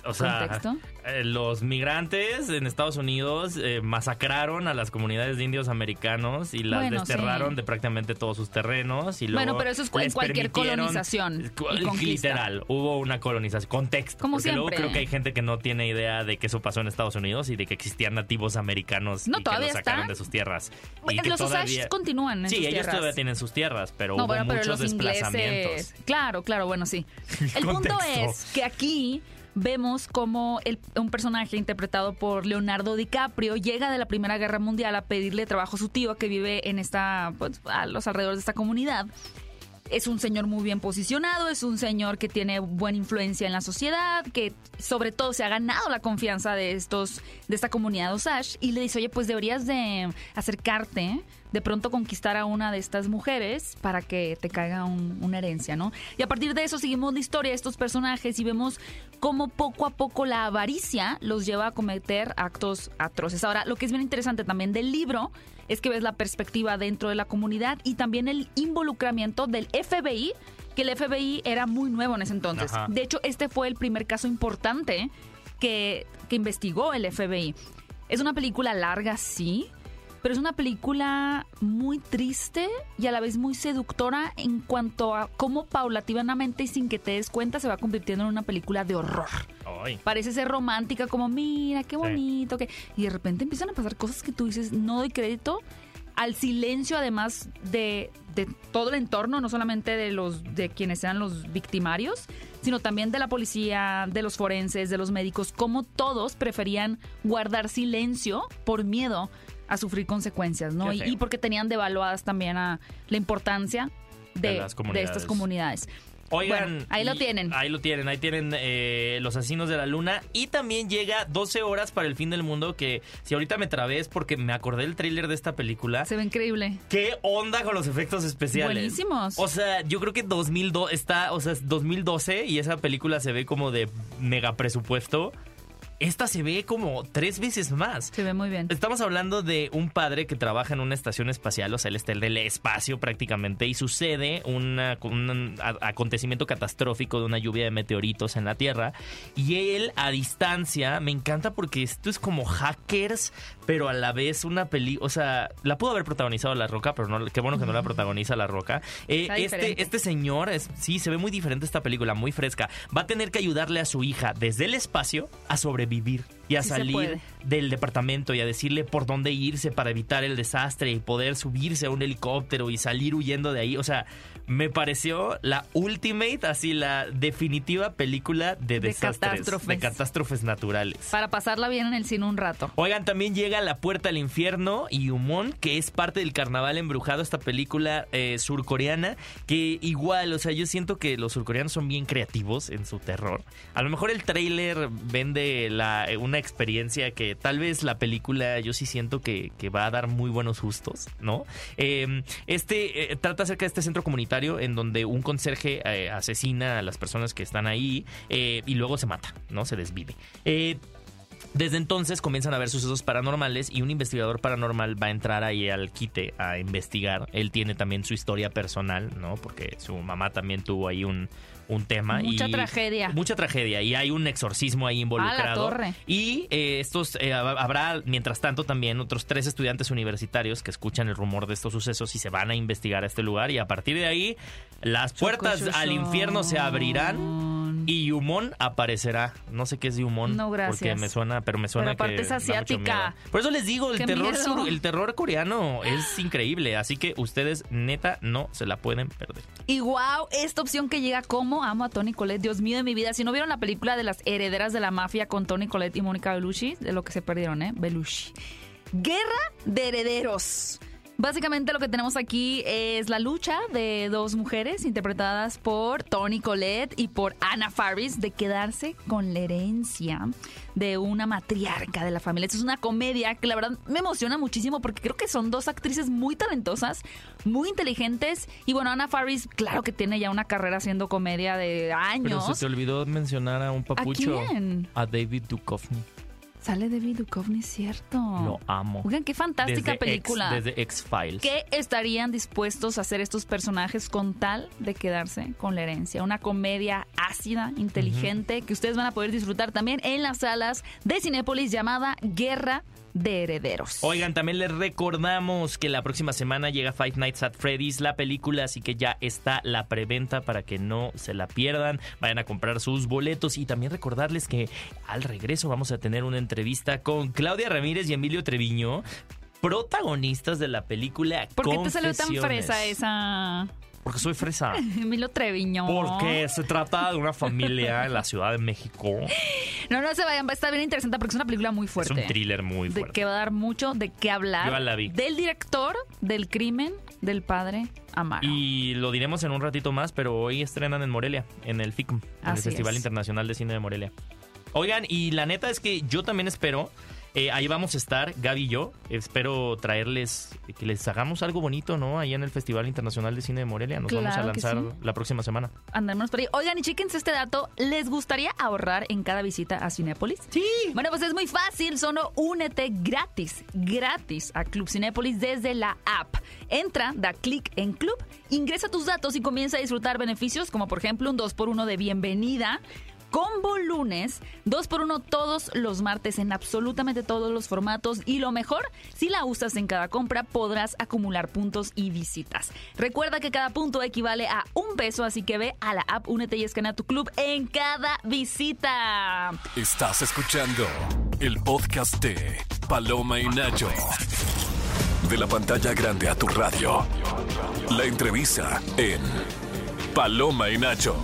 O sea, ¿Contexto? eh, los migrantes en Estados Unidos eh, masacraron a las comunidades de indios americanos y las Bueno, desterraron sí. de prácticamente todos sus terrenos. Y luego Bueno, pero eso es en cualquier colonización y. Literal, hubo una colonización. Contexto. Como porque luego siempre. creo que hay gente que no tiene idea de que eso pasó en Estados Unidos y de que existían nativos americanos No, y que los sacaron de sus tierras. Y los todavía- continúan en Sí, sus ellos tierras. todavía tienen sus tierras, pero No, hubo bueno, muchos desplazamientos. ingleses. Claro, claro, bueno, sí. El punto Contexto. es que aquí vemos como el- un personaje interpretado por Leonardo DiCaprio llega de la Primera Guerra Mundial a pedirle trabajo a su tío que vive en esta, pues, a los alrededores de esta comunidad. Es un señor muy bien posicionado, es un señor que tiene buena influencia en la sociedad, que sobre todo se ha ganado la confianza de estos, de esta comunidad Osage, y le dice, oye, pues deberías de acercarte, de pronto conquistar a una de estas mujeres para que te caiga un- una herencia, ¿no? Y a partir de eso seguimos la historia de estos personajes y vemos cómo poco a poco la avaricia los lleva a cometer actos atroces. Ahora, lo que es bien interesante también del libro es que ves la perspectiva dentro de la comunidad y también el involucramiento del FBI, que el FBI era muy nuevo en ese entonces. Ajá. De hecho, este fue el primer caso importante que, que investigó el FBI. Es una película larga, sí, pero es una película muy triste y a la vez muy seductora en cuanto a cómo paulativamente y sin que te des cuenta se va convirtiendo en una película de horror. Ay. Parece ser romántica, como mira, qué bonito, que y de repente empiezan a pasar cosas que tú dices, no doy crédito al silencio además de, de todo el entorno, no solamente de los de quienes sean los victimarios, sino también de la policía, de los forenses, de los médicos, como todos preferían guardar silencio por miedo a sufrir consecuencias, ¿no? Y, porque tenían devaluadas también a la importancia De estas comunidades. Oigan, Bueno, ahí lo tienen. Ahí lo tienen, ahí tienen eh, Los Asesinos de la Luna. Y también llega 12 horas para el fin del mundo. Que si ahorita me trabé es porque me acordé del tráiler de esta película. Se ve increíble. ¿Qué onda con los efectos especiales? Buenísimos. O sea, yo creo que 2002 está, o sea, es 2012 y esa película se ve como de mega presupuesto. Esta se ve como tres veces más. Se ve muy bien. Estamos hablando de un padre que trabaja en una estación espacial, o sea, él está el espacio prácticamente, y sucede una- un acontecimiento catastrófico de una lluvia de meteoritos en la Tierra. Y él, a distancia, me encanta porque esto es como hackers, pero a la vez una peli. O sea, la pudo haber protagonizado La Roca, pero no, qué bueno que no la protagoniza La Roca. Eh, este, este señor, es, sí, se ve muy diferente esta película, muy fresca. Va a tener que ayudarle a su hija desde el espacio a sobrevivir y a Sí salir del departamento y a decirle por dónde irse para evitar el desastre y poder subirse a un helicóptero y salir huyendo de ahí. O sea, me pareció la ultimate, así la definitiva película de, De desastres, catástrofes. de catástrofes naturales. Para pasarla bien en el cine un rato. Oigan, también llega La Puerta al Infierno y Humón, que es parte del Carnaval Embrujado, esta película eh, surcoreana, que igual, o sea, yo siento que los surcoreanos son bien creativos en su terror. A lo mejor el tráiler vende la, eh, experiencia que tal vez la película yo sí siento que, va a dar muy buenos justos, ¿no? Eh, este eh, trata acerca de este centro comunitario en donde un conserje eh, asesina a las personas que están ahí eh, y luego se mata, ¿no? Se desvive. Desde entonces comienzan a haber sucesos paranormales y un investigador paranormal va a entrar ahí al quite a investigar. Él tiene también su historia personal, ¿no? Porque su mamá también tuvo ahí un, un tema. Mucha y- tragedia. Mucha tragedia y hay un exorcismo ahí involucrado. torre. Y eh, estos eh, hab- habrá, mientras tanto, también otros tres estudiantes universitarios que escuchan el rumor de estos sucesos y se van a investigar a este lugar. Y a partir de ahí, las puertas al infierno se abrirán. Y Yumon aparecerá. No sé qué es Yumon. No, gracias. Porque me suena, pero me suena Pero aparte que es asiática. Por eso les digo, el ¡Qué terror, sur- el terror coreano es increíble. Así que ustedes, neta, no se la pueden perder. Y wow, esta opción que llega como amo a Tony Colette, Dios mío de mi vida. Si no vieron la película de las herederas de la mafia con Tony Colette y Mónica Bellucci, de lo que se perdieron, ¿eh? Bellucci. Guerra de herederos. Básicamente lo que tenemos aquí es la lucha de dos mujeres interpretadas por Tony Collette y por Anna Faris de quedarse con la herencia de una matriarca de la familia. Esto es una comedia que la verdad me emociona muchísimo porque creo que son dos actrices muy talentosas, muy inteligentes y bueno, Anna Faris claro que tiene ya una carrera haciendo comedia de Pero años. se te olvidó mencionar a un papucho. quién? A David Duchovny. Sale David Duchovny, cierto. Lo amo. Oigan, qué fantástica Desde película. Desde X-Files. ¿Qué estarían dispuestos a hacer estos personajes con tal de quedarse con la herencia? Una comedia ácida, inteligente, que ustedes van a poder disfrutar también en las salas de Cinépolis llamada Guerra de Herederos. Oigan, también les recordamos que la próxima semana llega Five Nights at Freddy's, la película, así que ya está la preventa para que no se la pierdan. Vayan a comprar sus boletos y también recordarles que al regreso vamos a tener una entrevista con Claudia Ramírez y Emilio Treviño, protagonistas de la película ¿Por qué te salió tan fresa esa Porque soy fresa. Emilio Treviño? Porque se trata de una familia en la Ciudad de México. No, no se vayan, va a estar bien interesante porque es una película muy Es fuerte. un thriller muy de fuerte. que va a dar mucho de qué hablar. Yo la vi. Del director del crimen del padre Amaro. Y lo diremos en un ratito más, pero hoy estrenan en Morelia, en el FICM, en el Festival es. Internacional de Cine de Morelia. Oigan, y la neta es que yo también espero, eh, ahí vamos a estar, Gaby y yo, espero traerles, que les hagamos algo bonito, ¿no? Ahí en el Festival Internacional de Cine de Morelia. Nos vamos a lanzar sí. la próxima semana. Andémonos por ahí. Oigan, y chéquense este dato. ¿Les gustaría ahorrar en cada visita a Cinépolis? Sí. Bueno, pues es muy fácil. Solo únete gratis, gratis a Club Cinépolis desde la app. Entra, da clic en Club, ingresa tus datos y comienza a disfrutar beneficios como por ejemplo un 2x1 de bienvenida. Combo lunes, 2x1 todos los martes en absolutamente todos los formatos y lo mejor, si la usas en cada compra podrás acumular puntos y visitas. Recuerda que cada punto equivale a un peso, así que ve a la app, únete y escanea tu club en cada visita. Estás escuchando el podcast de Paloma y Nacho. De la pantalla grande a tu radio. La entrevista en Paloma y Nacho.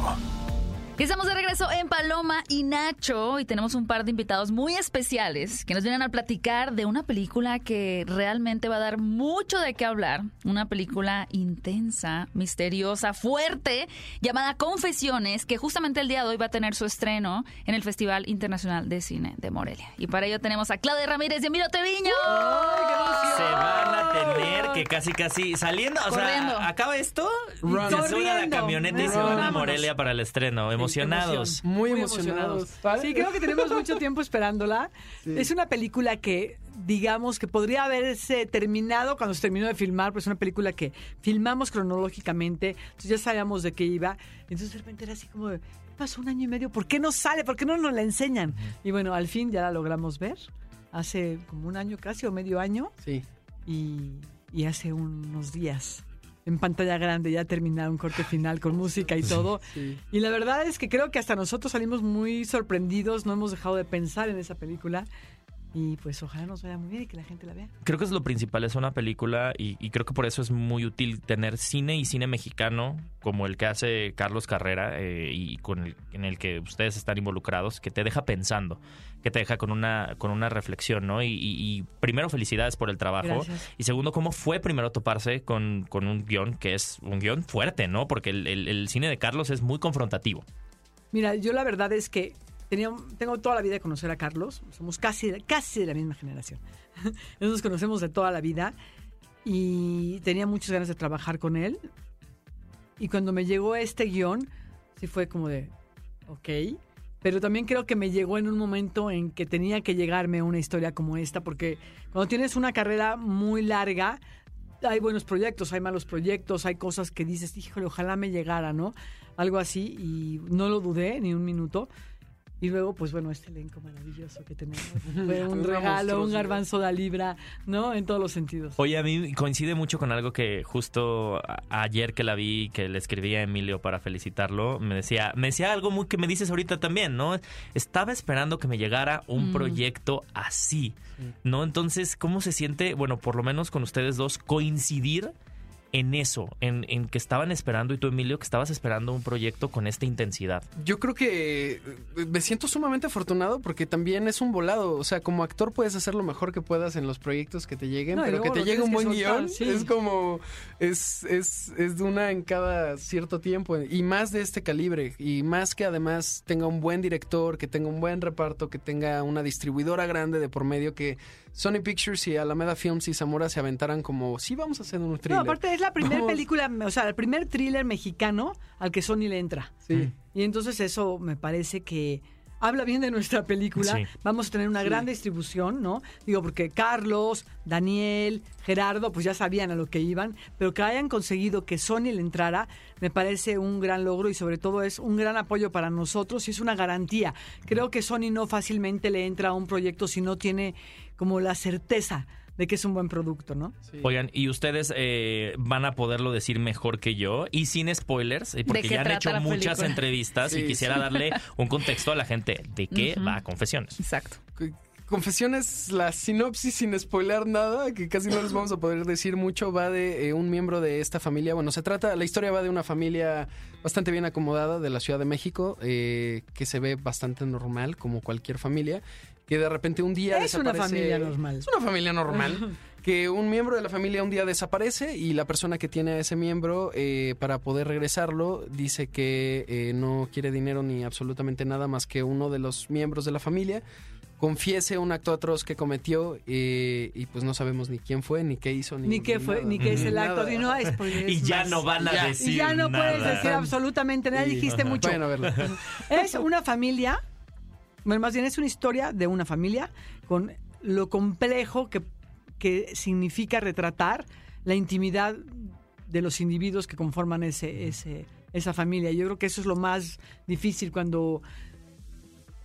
Estamos de regreso en Paloma y Nacho y tenemos un par de invitados muy especiales que nos vienen a platicar de una película que realmente va a dar mucho de qué hablar. Una película intensa, misteriosa, fuerte, llamada Confesiones, que justamente el día de hoy va a tener su estreno en el Festival Internacional de Cine de Morelia. Y para ello tenemos a Claudia Ramírez y Emilio Teviño. Se van a tener que casi, casi saliendo. O Corriendo. sea, acaba esto, Run. se suben a la camioneta y se van a. Morelia para el estreno. Emocionados. Muy emocionados. Sí, creo que tenemos mucho tiempo esperándola. Es una película que, digamos, que podría haberse terminado cuando se terminó de filmar, pues es una película que filmamos cronológicamente, entonces ya sabíamos de qué iba. Entonces de repente era así como, de, pasó un año y medio, ¿por qué no sale? ¿Por qué no nos la enseñan? Y bueno, al fin ya la logramos ver, hace como un año casi o medio año, Sí. y, y hace unos días. En pantalla grande ya terminaron un corte final con música y todo. Sí. Y la verdad es que creo que hasta nosotros salimos muy sorprendidos, no hemos dejado de pensar en esa película. Y pues ojalá nos vaya muy bien y que la gente la vea. Creo que es lo principal, es una película y, y creo que por eso es muy útil tener cine y cine mexicano como el que hace Carlos Carrera eh, y con el, en el que ustedes están involucrados, que te deja pensando, que te deja con una, con una reflexión, ¿no? Y, primero, felicidades por el trabajo. Gracias. Y segundo, ¿cómo fue primero toparse con, con un guion que es un guion fuerte, ¿no? Porque el, el- el cine de Carlos es muy confrontativo. Mira, yo la verdad es que tenía, tengo toda la vida de conocer a Carlos. Somos casi, casi de la misma generación. Nos conocemos de toda la vida. Y tenía muchas ganas de trabajar con él. Y cuando me llegó este guion, sí fue como de, ok. Pero también creo que me llegó en un momento en que tenía que llegarme una historia como esta, porque cuando tienes una carrera muy larga, hay buenos proyectos, hay malos proyectos, hay cosas que dices, híjole, ojalá me llegara, ¿no? Algo así, y no lo dudé ni un minuto. Y luego, pues bueno, este elenco maravilloso que tenemos. Fue un regalo, un garbanzo de libra, ¿no? En todos los sentidos. Oye, a mí coincide mucho con algo que justo ayer que la vi, que le escribí a Emilio para felicitarlo, me decía, me decía algo muy que me dices ahorita también, ¿no? Estaba esperando que me llegara un Mm. proyecto así, ¿no? Entonces, ¿cómo se siente, bueno, por lo menos con ustedes dos, coincidir en eso, en, en que estaban esperando, y tú, Emilio, que estabas esperando un proyecto con esta intensidad? Yo creo que eh, me siento sumamente afortunado porque también es un volado. O sea, como actor puedes hacer lo mejor que puedas en los proyectos que te lleguen, No, pero que te llegue un buen guion sí. es como. Es, es, es de una en cada cierto tiempo. Y más de este calibre. Y más que además tenga un buen director, que tenga un buen reparto, que tenga una distribuidora grande de por medio, que Sony Pictures y Alameda Films y Zamora se aventaran como. Sí, vamos a hacer un No, thriller. aparte es la primera película, o sea, el primer thriller mexicano al que Sony le entra. Sí. Y entonces eso me parece que habla bien de nuestra película. Sí. Vamos a tener una gran distribución, ¿no? Digo, porque Carlos, Daniel, Gerardo, pues ya sabían a lo que iban, pero que hayan conseguido que Sony le entrara, me parece un gran logro y sobre todo es un gran apoyo para nosotros y es una garantía. Creo que Sony no fácilmente le entra a un proyecto si no tiene como la certeza de que es un buen producto, ¿no? Sí. Oigan, y ustedes eh, van a poderlo decir mejor que yo y sin spoilers, eh, porque ya han hecho muchas película? entrevistas y quisiera sí. darle un contexto a la gente de qué va a Confesiones. Exacto. Confesiones, la sinopsis sin spoiler nada, que casi no les vamos a poder decir mucho, va de eh, un miembro de esta familia. Bueno, se trata, la historia va de una familia bastante bien acomodada de la Ciudad de México, eh, que se ve bastante normal, como cualquier familia, que de repente un día Es una desaparece- familia normal. Es una familia normal. Que un miembro de la familia un día desaparece y la persona que tiene a ese miembro, eh, para poder regresarlo, dice que eh, no quiere dinero ni absolutamente nada más que uno de los miembros de la familia confiese un acto atroz que cometió eh, y pues no sabemos ni quién fue, ni qué hizo, ni, Ni qué fue, nada. ni qué es el acto, y no hay spoilers Y ya más. no van a Ya. decir Y ya no puedes decir absolutamente nada, Y- dijiste mucho. Vayan a verla. Es una familia, bueno, más bien es una historia de una familia con lo complejo que, que significa retratar la intimidad de los individuos que conforman ese, ese, esa familia. Yo creo que eso es lo más difícil cuando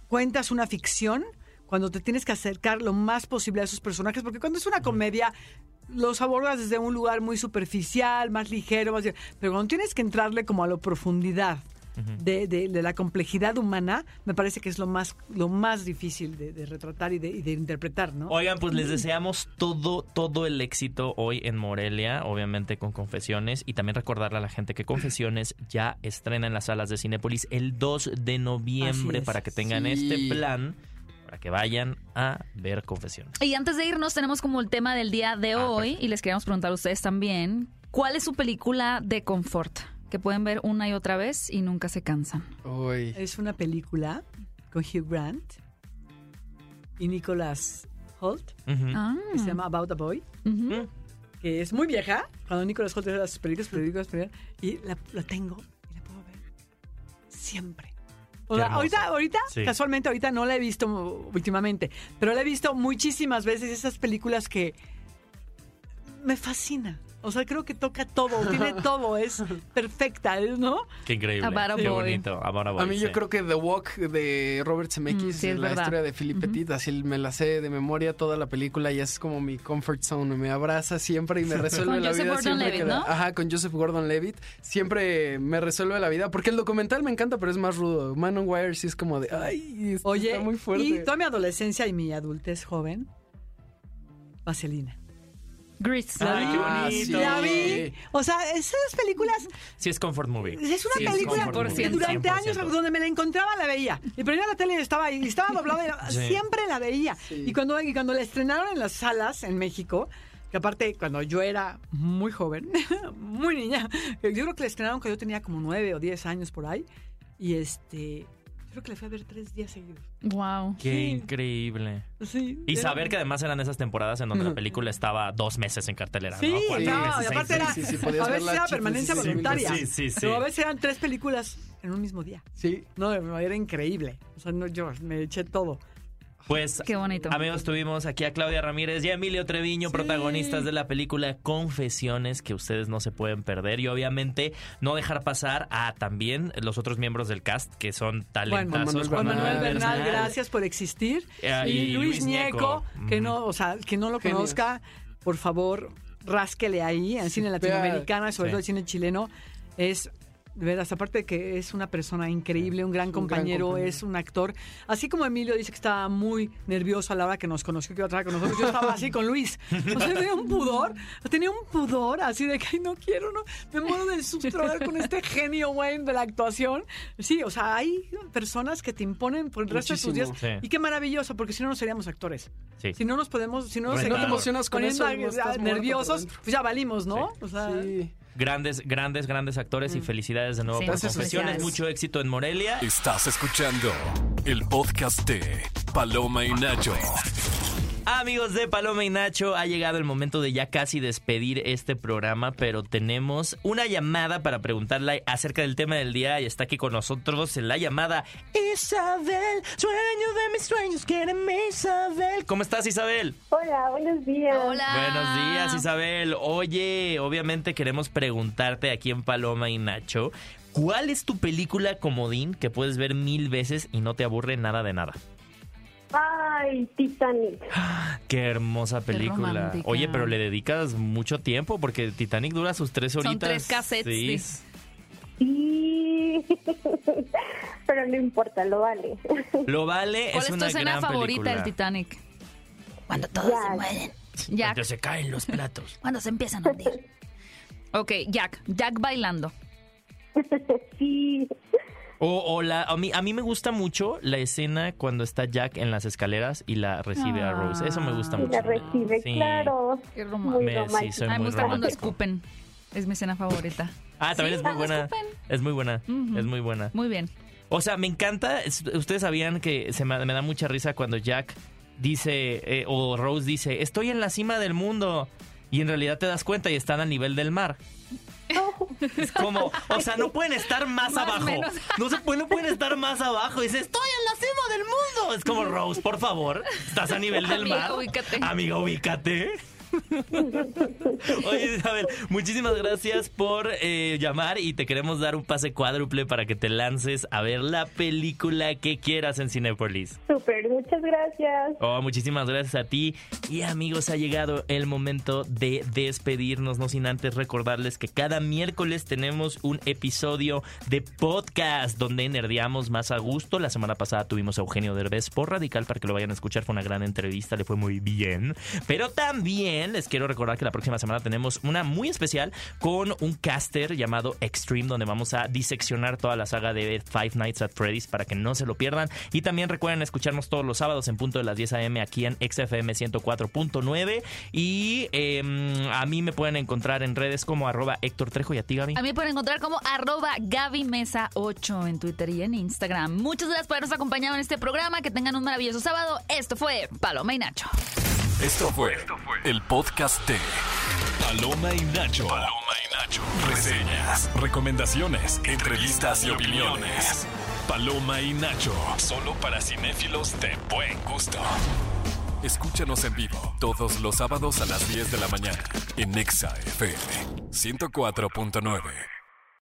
cuentas una ficción, cuando te tienes que acercar lo más posible a esos personajes, porque cuando es una comedia los abordas desde un lugar muy superficial, más ligero, más... pero cuando tienes que entrarle como a la profundidad de, de- de la complejidad humana, me parece que es lo más, lo más difícil de, de retratar y de, y de interpretar, ¿no? Oigan, pues les deseamos todo, todo el éxito hoy en Morelia, obviamente con Confesiones, y también recordarle a la gente que Confesiones ya estrena en las salas de Cinépolis el 2 de noviembre para que tengan Sí. este plan, para que vayan a ver Confesiones. Y antes de irnos, tenemos como el tema del día de Ah, hoy, y les queríamos preguntar a ustedes también, ¿cuál es su película de confort? Que pueden ver una y otra vez y nunca se cansan. Uy. Es una película con Hugh Grant y Nicholas Holt, Ujú. Ah. que se llama About a Boy. Ujú. que es muy vieja, cuando Nicolas Holt era sus películas, películas, películas, y la, la tengo y la puedo ver siempre. O sea, ahorita, ahorita, Sí. casualmente, ahorita no la he visto últimamente, pero la he visto muchísimas veces, esas películas que me fascina. O sea, creo que toca todo, tiene todo, es perfecta, ¿no? Qué increíble. About a Qué Boy. bonito. About a Boy, A mí yo creo que The Walk de Robert Mm, Zemeckis, sí, es la verdad. historia de Philippe Petit, así me la sé de memoria toda la película y es como mi comfort zone, me abraza siempre y me resuelve Con la Joseph vida siempre que da- ¿no? Ajá, con Joseph Gordon-Levitt, siempre me resuelve la vida porque el documental me encanta, pero es más rudo. Man on Wire sí es como de, ay, esto Oye, está muy fuerte. y toda mi adolescencia y mi adultez joven, Vaselina. Grease. La vi, Ah, sí. La vi. O sea, esas películas Sí, es comfort movie. Es una Sí, película que durante 100%. años donde me la encontraba la veía. Y prendía la tele y estaba ahí, y estaba doblada y la- Sí. siempre la veía. Sí. Y cuando y cuando la estrenaron en las salas en México, que aparte cuando yo era muy joven, muy niña, yo creo que la estrenaron cuando yo tenía como nueve o diez años por ahí. Y este, creo que la fui a ver tres días seguidos. Wow. Qué Sí. increíble. Sí. Y era- saber que además eran esas temporadas en donde la película estaba dos meses en cartelera, Sí, ¿no? No, y aparte era, a veces era permanencia voluntaria. sí, sí, sí. Pero a veces eran tres películas en un mismo día. Sí. No, era increíble. O sea, no, yo me eché todo. Pues, Qué bonito. amigos, tuvimos aquí a Claudia Ramírez y a Emilio Treviño, Sí. protagonistas de la película Confesiones, que ustedes no se pueden perder. Y obviamente no dejar pasar a también los otros miembros del cast, que son talentazos. Juan Juan Manuel Bernal, Bernal. gracias por existir. Eh, y, y Luis Luis Ñeco, Ñeco. que no, o sea, que no lo conozca, por favor, rásquele ahí, en cine latinoamericano y sobre Sí. todo el cine chileno. Es, veras, aparte de que es una persona increíble, un gran, Es un gran compañero, es un actor. Así como Emilio dice que estaba muy nervioso a la hora que nos conoció, que iba a trabajar con nosotros, yo estaba así con Luis. O sea, tenía un pudor, tenía un pudor así de que "Ay, no quiero, no, me muero del susto con este genio, güey, de la actuación. Sí, o sea, hay personas que te imponen por el resto de tus días. Muchísimo. Sí. Y qué maravilloso, porque si no, no seríamos actores. Sí. Si no nos podemos, si no nos no te emocionas con eso, a- nerviosos, pues ya valimos, ¿no? O sea, Sí. Grandes, grandes, grandes actores y felicidades de nuevo Sí, por Confesiones. Mucho éxito en Morelia. Estás escuchando el podcast de Paloma y Nacho. Amigos de Paloma y Nacho, ha llegado el momento de ya casi despedir este programa, pero tenemos una llamada para preguntarle acerca del tema del día y está aquí con nosotros en la llamada Isabel, sueño de mis sueños, quéreme Isabel. ¿Cómo estás Isabel? Hola, buenos días. Hola. Buenos días Isabel. Oye, obviamente queremos preguntarte aquí en Paloma y Nacho, ¿cuál es tu película comodín que puedes ver mil veces y no te aburre nada de nada? Ay, Titanic. Qué hermosa película. Oye, pero le dedicas mucho tiempo porque Titanic dura sus tres Son horitas. tres cassettes, Sí. sí. Sí. Pero no importa, lo vale. Lo vale, ¿Cuál es es, tu una escena favorita del Titanic? Cuando todos Jack. se mueren. Jack. Cuando se caen los platos. Cuando se empiezan a hundir. Ok, Jack. Jack bailando. Sí. O, o la, a, mí, a mí me gusta mucho la escena cuando está Jack en las escaleras y la recibe a Rose. Eso me gusta Ah. Y mucho. la recibe, Sí. claro. Qué Muy romántico. Me- sí, romántico. soy A mí me muy gusta cuando escupen. Es mi escena favorita. Ah, también Sí, es muy buena. Es muy buena. Es muy buena. Muy bien. O sea, me encanta. es- Ustedes sabían que se me, me da mucha risa cuando Jack dice, eh, o Rose dice, estoy en la cima del mundo. Y en realidad te das cuenta y están a nivel del mar. Es como, o sea, no pueden estar más, Más abajo. menos. No se pueden, no pueden estar más abajo. Dice, estoy en la cima del mundo. Es como, Rose, por favor, estás a nivel del Amiga, mar. ubícate. Amiga, ubícate. Oye, Isabel, muchísimas gracias por eh, llamar y te queremos dar un pase cuádruple para que te lances a ver la película que quieras en Cinepolis. Súper, muchas gracias. Oh, muchísimas gracias a ti. Y amigos, ha llegado el momento de despedirnos, no sin antes recordarles que cada miércoles tenemos un episodio de podcast donde nerdeamos más a gusto. La semana pasada tuvimos a Eugenio Derbez por Radical para que lo vayan a escuchar. Fue una gran entrevista, le fue muy bien. Pero también les quiero recordar que la próxima semana tenemos una muy especial con un caster llamado Extreme, donde vamos a diseccionar toda la saga de Five Nights at Freddy's para que no se lo pierdan. Y también recuerden escucharnos todos los sábados en punto de las 10 a.m. aquí en XFM 104.9. Y eh, a mí me pueden encontrar en redes como arroba Héctor Trejo y a ti, Gaby. A mí me pueden encontrar como arroba Gaby Mesa 8 en Twitter y en Instagram. Muchas gracias por habernos acompañado en este programa. Que tengan un maravilloso sábado. Esto fue Paloma y Nacho. Esto fue el podcast de Paloma y Nacho. Paloma y Nacho. Reseñas, recomendaciones, entrevistas y opiniones. Paloma y Nacho. Solo para cinéfilos de buen gusto. Escúchanos en vivo todos los sábados a las 10 de la mañana en Nexa FM 104.9.